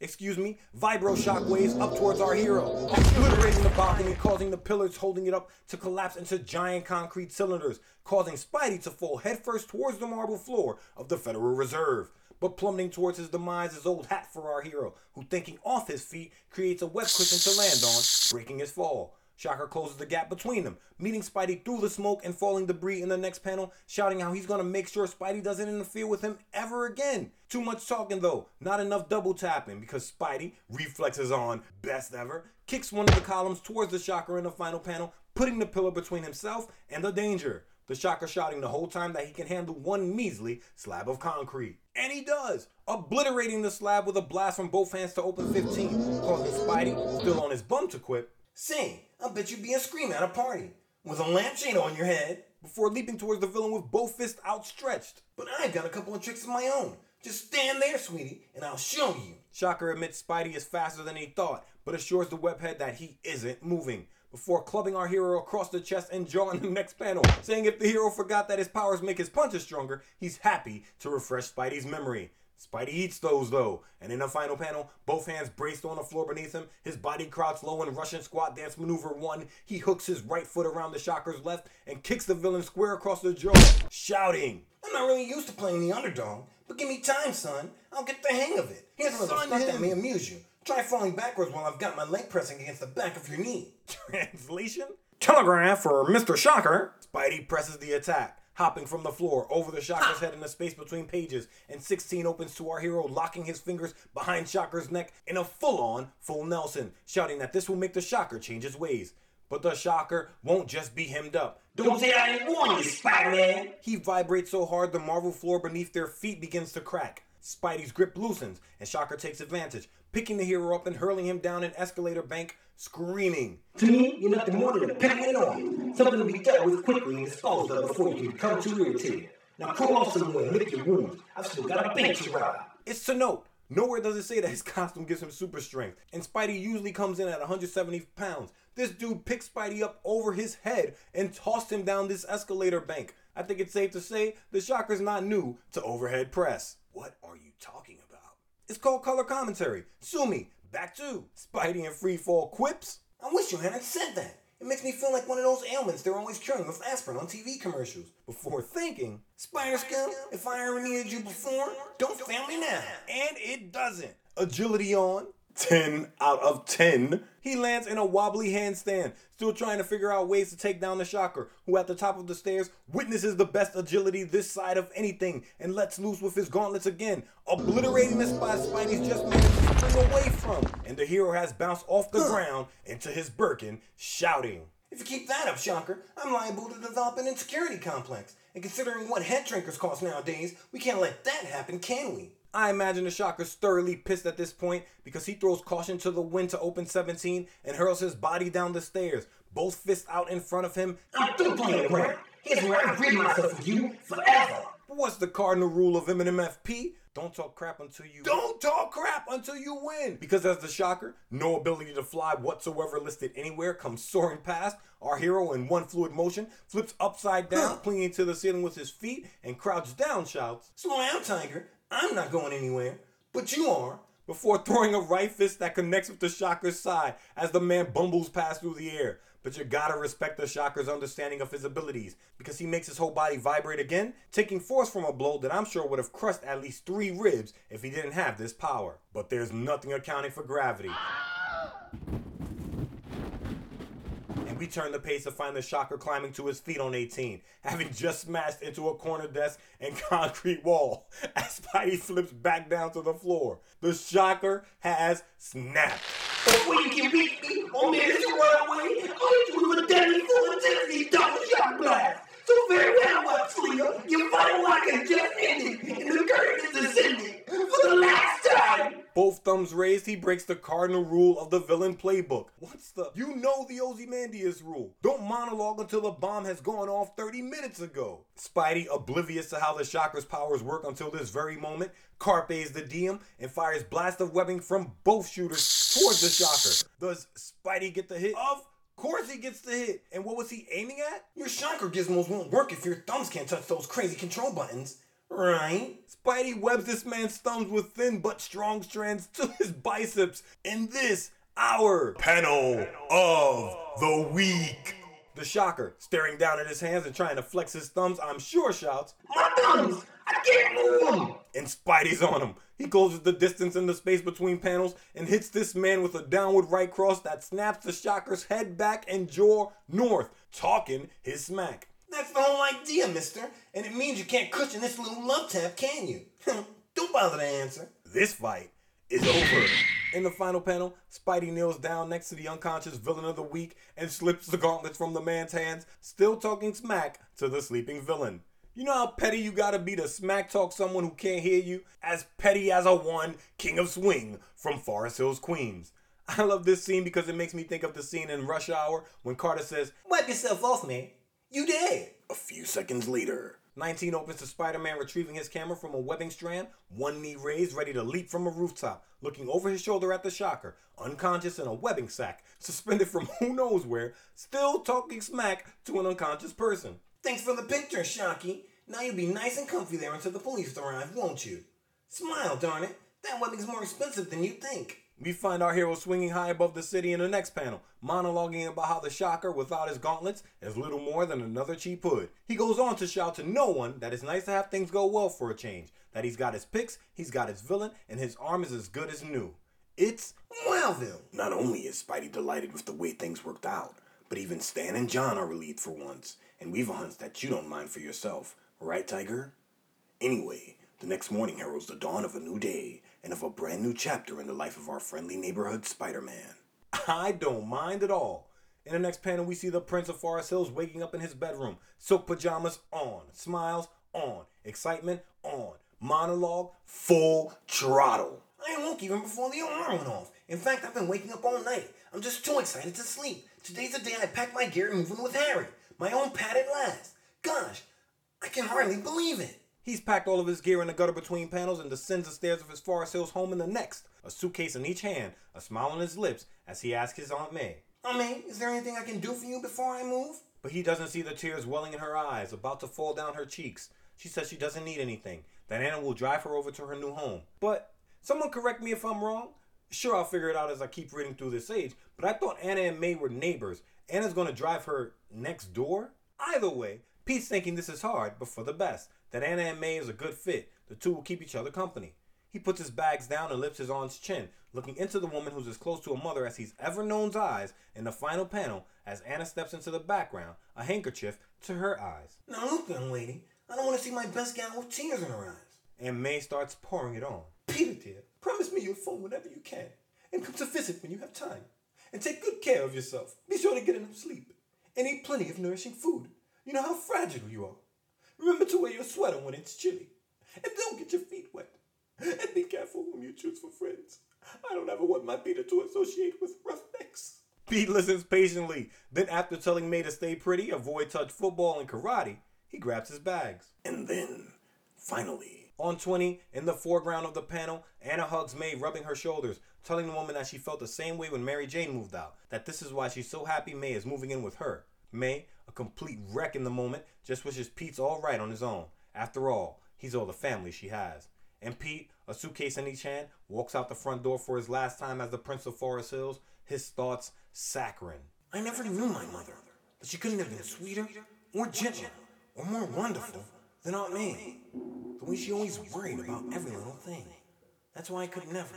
excuse me, vibro shockwaves up towards our hero, obliterating the balcony, causing the pillars holding it up to collapse into giant concrete cylinders, causing Spidey to fall headfirst towards the marble floor of the Federal Reserve. But plummeting towards his demise is old hat for our hero, who thinking off his feet creates a web cushion to land on, breaking his fall. Shocker closes the gap between them, meeting Spidey through the smoke and falling debris in the next panel, shouting how he's gonna make sure Spidey doesn't interfere with him ever again. Too much talking though, not enough double tapping because Spidey, reflexes on, best ever, kicks one of the columns towards the Shocker in the final panel, putting the pillar between himself and the danger. The Shocker shouting the whole time that he can handle one measly slab of concrete. And he does, obliterating the slab with a blast from both hands to open 15, causing Spidey, still on his bum to quit, Say, I bet you'd be a scream at a party. With a lampshade on your head. before leaping towards the villain with both fists outstretched. But I've got a couple of tricks of my own. Just stand there, sweetie, and I'll show you. Shocker admits Spidey is faster than he thought, but assures the webhead that he isn't moving. Before clubbing our hero across the chest and jaw in the next panel, saying if the hero forgot that his powers make his punches stronger, he's happy to refresh Spidey's memory. Spidey eats those though, and in the final panel, both hands braced on the floor beneath him, his body crouched low in Russian squat dance maneuver one. He hooks his right foot around the Shocker's left and kicks the villain square across the jaw, shouting, I'm not really used to playing the underdog, but give me time, son. I'll get the hang of it. Here's another stunt that may amuse you. Try falling backwards while I've got my leg pressing against the back of your knee. Translation? Telegraph for Mr. Shocker. Spidey presses the attack, hopping from the floor over the Shocker's ah. head in the space between pages, and 16 opens to our hero, locking his fingers behind Shocker's neck in a full on full Nelson, shouting that this will make the Shocker change his ways. But the Shocker won't just be hemmed up. Don't say I didn't warn you, Spider-Man. He vibrates so hard the marble floor beneath their feet begins to crack. Spidey's grip loosens, and Shocker takes advantage, picking the hero up and hurling him down an escalator bank, screaming. To me, you're nothing more than a peppermint oil. Something to be dealt with quickly and disposed of before you become too irritated. Now crawl off somewhere and lick your wounds. I've still got a bench to ride. It's to note, Nowhere does it say that his costume gives him super strength, and Spidey usually comes in at 170 pounds. This dude picked Spidey up over his head and tossed him down this escalator bank. I think it's safe to say the Shocker's not new to overhead press. What are you talking about? It's called color commentary. Sue me. Back to Spidey and Freefall quips. I wish you hadn't said that. It makes me feel like one of those ailments they're always curing with aspirin on TV commercials. Before thinking, Spider Scum, if I ever needed you before, don't fail me now. and it doesn't. Agility on. 10 out of 10. He lands in a wobbly handstand, still trying to figure out ways to take down the Shocker, who at the top of the stairs witnesses the best agility this side of anything and lets loose with his gauntlets again, obliterating the spot Spidey's just managed to spring away from. And the hero has bounced off the ground into his Birkin, shouting. If you keep that up, Shocker, I'm liable to develop an insecurity complex. And considering what head trinkers cost nowadays, we can't let that happen, can we? I imagine the Shocker's thoroughly pissed at this point because he throws caution to the wind to open 17 and hurls his body down the stairs, both fists out in front of him. I'm through playing around. Here's where I rid myself of you forever. What's the cardinal rule of MNMFP? Don't talk crap until you don't talk crap until you win. Because as the shocker, no ability to fly whatsoever listed anywhere comes soaring past. Our hero in one fluid motion flips upside down, clinging to the ceiling with his feet, and crouched down shouts Slow down, Tiger. I'm not going anywhere. But you are. before throwing a right fist that connects with the shocker's side as the man bumbles past through the air. But you gotta respect the shocker's understanding of his abilities because he makes his whole body vibrate again, taking force from a blow that I'm sure would have crushed at least three ribs if he didn't have this power. But there's nothing accounting for gravity. We turn the pace to find the shocker climbing to his feet on 18, having just smashed into a corner desk and concrete wall as Spidey flips back down to the floor. The shocker has snapped. Oh, oh, before you can reach me or manage to run away, I'll with a deadly full intensity double shot blast. So very well, Mudslinger, your final lock has just ended, and the curtain is ascending for the last time. Both thumbs raised, he breaks the cardinal rule of the villain playbook. What's the. You know the Ozymandias rule. Don't monologue until the bomb has gone off 30 minutes ago. Spidey, oblivious to how the Shocker's powers work until this very moment, carpes the diem and fires blast of webbing from both shooters towards the Shocker. Does Spidey get the hit? Of course he gets the hit. And what was he aiming at? Your shocker gizmos won't work if your thumbs can't touch those crazy control buttons. Right? Spidey webs this man's thumbs with thin but strong strands to his biceps in this our panel of the week. The shocker, staring down at his hands and trying to flex his thumbs, I'm sure shouts, My thumbs, I can't move them. and Spidey's on him. He closes the distance in the space between panels and hits this man with a downward right cross that snaps the shocker's head back and jaw north, talking his smack. That's the whole idea, mister. And it means you can't cushion this little love tap, can you? Don't bother to answer. This fight is over. In the final panel, Spidey kneels down next to the unconscious villain of the week and slips the gauntlets from the man's hands, still talking smack to the sleeping villain. You know how petty you gotta be to smack talk someone who can't hear you? As petty as a one king of swing from Forest Hills, Queens. I love this scene because it makes me think of the scene in Rush Hour when Carter says, Wipe yourself off, man. You did! a few seconds later. 19 opens to Spider Man retrieving his camera from a webbing strand, one knee raised, ready to leap from a rooftop, looking over his shoulder at the shocker, unconscious in a webbing sack, suspended from who knows where, still talking smack to an unconscious person. Thanks for the picture, Shocky. Now you'll be nice and comfy there until the police arrive, won't you? Smile, darn it. That webbing's more expensive than you think. We find our hero swinging high above the city in the next panel, monologuing about how the shocker, without his gauntlets, is little more than another cheap hood. He goes on to shout to no one that it's nice to have things go well for a change, that he's got his picks, he's got his villain, and his arm is as good as new. It's Wellville. Not only is Spidey delighted with the way things worked out, but even Stan and John are relieved for once, and we've a hunch that you don't mind for yourself, right, Tiger? Anyway, the next morning heralds the dawn of a new day and of a brand new chapter in the life of our friendly neighborhood Spider Man. I don't mind at all. In the next panel, we see the Prince of Forest Hills waking up in his bedroom. Silk pajamas on, smiles on, excitement on, monologue full throttle. I awoke even before the alarm went off. In fact, I've been waking up all night. I'm just too excited to sleep. Today's the day I pack my gear and move in with Harry. My own pad at last. Gosh, I can hardly believe it. He's packed all of his gear in the gutter between panels and descends the stairs of his Forest Hills home in the next, a suitcase in each hand, a smile on his lips as he asks his Aunt May. Aunt May, is there anything I can do for you before I move? But he doesn't see the tears welling in her eyes, about to fall down her cheeks. She says she doesn't need anything, that Anna will drive her over to her new home. But someone correct me if I'm wrong. Sure, I'll figure it out as I keep reading through this age, but I thought Anna and May were neighbors. Anna's gonna drive her next door? Either way, Pete's thinking this is hard, but for the best, that Anna and May is a good fit. The two will keep each other company. He puts his bags down and lifts his aunt's chin, looking into the woman who's as close to a mother as he's ever known's eyes in the final panel as Anna steps into the background, a handkerchief to her eyes. Now look, young lady, I don't want to see my best gal with tears in her eyes. And May starts pouring it on. Peter, dear, promise me you'll phone whenever you can, and come to visit when you have time. And take good care of yourself. Be sure to get enough sleep, and eat plenty of nourishing food. You know how fragile you are. Remember to wear your sweater when it's chilly, and don't get your feet wet. And be careful whom you choose for friends. I don't ever want my Peter to associate with roughnecks. Pete listens patiently. Then, after telling May to stay pretty, avoid touch football and karate, he grabs his bags. And then, finally, On 20, in the foreground of the panel, Anna hugs May, rubbing her shoulders, telling the woman that she felt the same way when Mary Jane moved out, that this is why she's so happy May is moving in with her. May, a complete wreck in the moment, just wishes Pete's all right on his own. After all, he's all the family she has. And Pete, a suitcase in each hand, walks out the front door for his last time as the Prince of Forest Hills, his thoughts saccharine. I never knew my mother, but she couldn't have been sweeter, or gentler, or more wonderful than Aunt May. The way she always worried about every little thing. That's why I could never,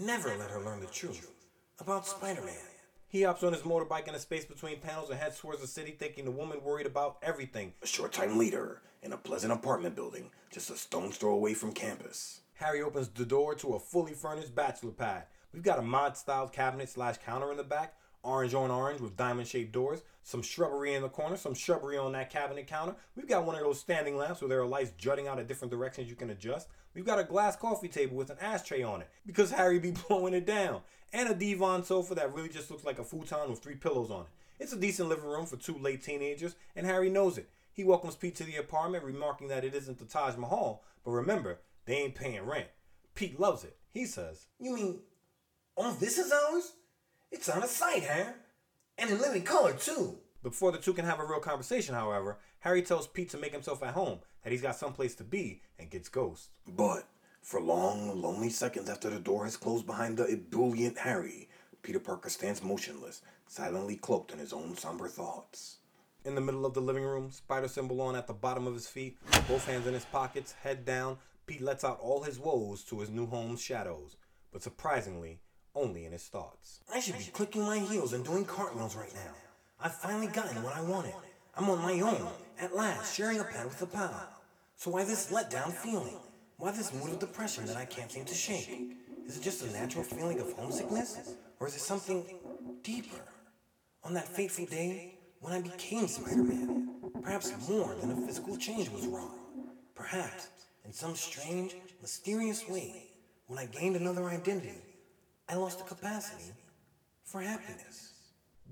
never let her learn the truth about Spider Man. He hops on his motorbike in a space between panels and heads towards the city, thinking the woman worried about everything. a short time later, in a pleasant apartment building just a stone's throw away from campus. Harry opens the door to a fully furnished bachelor pad. We've got a mod styled cabinet slash counter in the back, orange on orange with diamond shaped doors, some shrubbery in the corner, some shrubbery on that cabinet counter. We've got one of those standing lamps where there are lights jutting out at different directions you can adjust. We've got a glass coffee table with an ashtray on it because Harry be blowing it down. And a divan sofa that really just looks like a futon with three pillows on it. It's a decent living room for two late teenagers, and Harry knows it. He welcomes Pete to the apartment, remarking that it isn't the Taj Mahal, but remember, they ain't paying rent. Pete loves it. He says, You mean all this is ours? It's on a sight, huh? And in living color, too. Before the two can have a real conversation, however, Harry tells Pete to make himself at home, that he's got someplace to be, and gets Ghost. But for long, lonely seconds after the door has closed behind the ebullient Harry, Peter Parker stands motionless, silently cloaked in his own somber thoughts. In the middle of the living room, spider symbol on at the bottom of his feet, both hands in his pockets, head down, Pete lets out all his woes to his new home's shadows, but surprisingly, only in his thoughts. I should be clicking my heels and doing cartwheels right now. I've finally gotten what I wanted. I'm on my own, at last, sharing a pad with a pal. So why this letdown feeling? Why this mood of depression that I can't seem to shake? Is it just a natural feeling of homesickness? Or is it something deeper? On that fateful day when I became Spider-Man, perhaps more than a physical change was wrong. Perhaps, in some strange, mysterious way, when I gained another identity, I lost the capacity for happiness.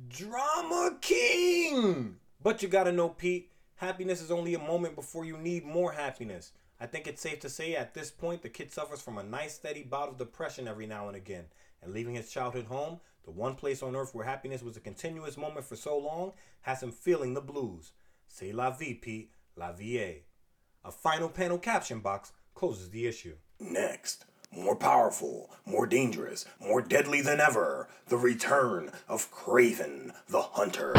Drama King! But you gotta know, Pete, happiness is only a moment before you need more happiness. I think it's safe to say at this point the kid suffers from a nice steady bout of depression every now and again. And leaving his childhood home, the one place on earth where happiness was a continuous moment for so long, has him feeling the blues. Say la vie, Pete, la vie. A final panel caption box closes the issue. Next, more powerful, more dangerous, more deadly than ever, the return of Kraven the Hunter.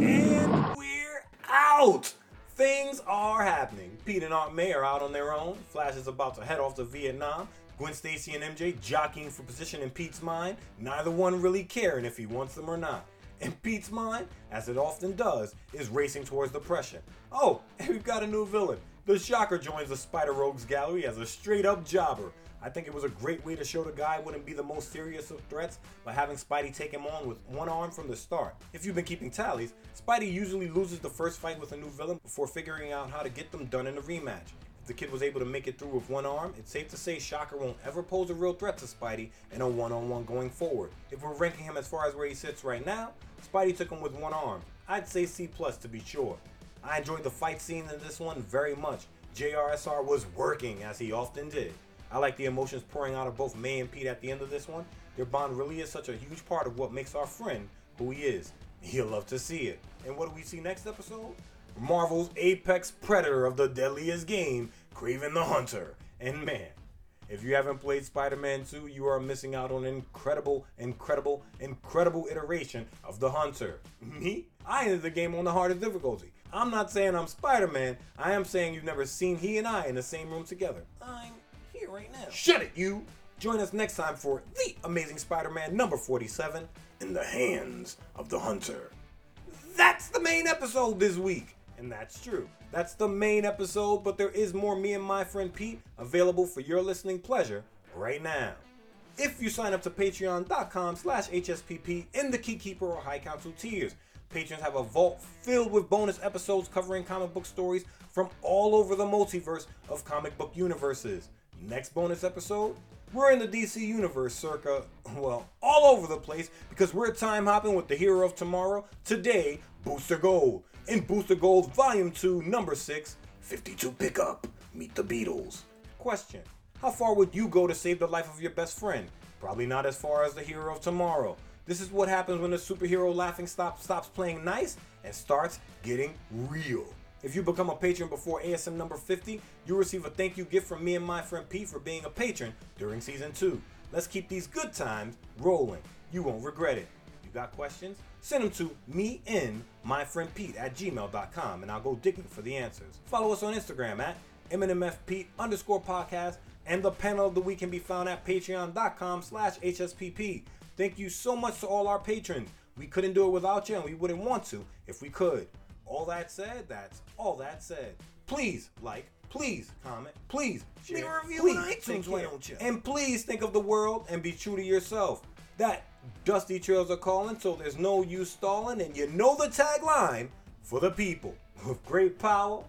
And we're out! Things are happening. Pete and Aunt May are out on their own. Flash is about to head off to Vietnam. Gwen Stacy and MJ jockeying for position in Pete's mind, neither one really caring if he wants them or not. And Pete's mind, as it often does, is racing towards depression. Oh, and we've got a new villain. The Shocker joins the Spider Rogues gallery as a straight up jobber. I think it was a great way to show the guy wouldn't be the most serious of threats by having Spidey take him on with one arm from the start. If you've been keeping tallies, Spidey usually loses the first fight with a new villain before figuring out how to get them done in a rematch. If the kid was able to make it through with one arm, it's safe to say Shocker won't ever pose a real threat to Spidey in a one on one going forward. If we're ranking him as far as where he sits right now, Spidey took him with one arm. I'd say C plus to be sure. I enjoyed the fight scene in this one very much. JRSR was working as he often did. I like the emotions pouring out of both May and Pete at the end of this one. Their bond really is such a huge part of what makes our friend who he is. He'll love to see it. And what do we see next episode? Marvel's apex predator of the deadliest game, Kraven the Hunter. And man, if you haven't played Spider Man 2, you are missing out on an incredible, incredible, incredible iteration of the Hunter. Me? I ended the game on the hardest difficulty. I'm not saying I'm Spider Man, I am saying you've never seen he and I in the same room together. I'm right now. Shut it, you! Join us next time for The Amazing Spider Man number 47 In the hands of the hunter. That's the main episode this week. And that's true. That's the main episode, but there is more me and my friend Pete available for your listening pleasure right now. If you sign up to patreon.com slash HSPP in the Keykeeper or High Council tiers, patrons have a vault filled with bonus episodes covering comic book stories from all over the multiverse of comic book universes. Next bonus episode, we're in the DC universe circa, well, all over the place because we're time hopping with the hero of tomorrow, today, Booster Gold. In Booster Gold Volume 2, Number 6, 52 pickup. Meet the Beatles. Question How far would you go to save the life of your best friend? Probably not as far as the hero of tomorrow. This is what happens when the superhero laughing stop stops playing nice and starts getting real. If you become a patron before ASM number 50, you'll receive a thank you gift from me and my friend Pete for being a patron during season 2. Let's keep these good times rolling. You won't regret it. You got questions? Send them to me in my friend Pete at gmail.com and I'll go digging for the answers. Follow us on Instagram at MNMFPete underscore podcast and the panel of the week can be found at patreon.com slash HSPP. Thank you so much to all our patrons. We couldn't do it without you and we wouldn't want to if we could. All that said, that's all that said. Please like, please comment, please share, Leave a review please on iTunes, why don't you? And please think of the world and be true to yourself. That dusty trails are calling, so there's no use stalling, and you know the tagline for the people. of great power,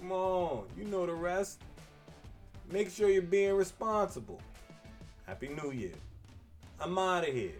come on, you know the rest. Make sure you're being responsible. Happy New Year. I'm out of here.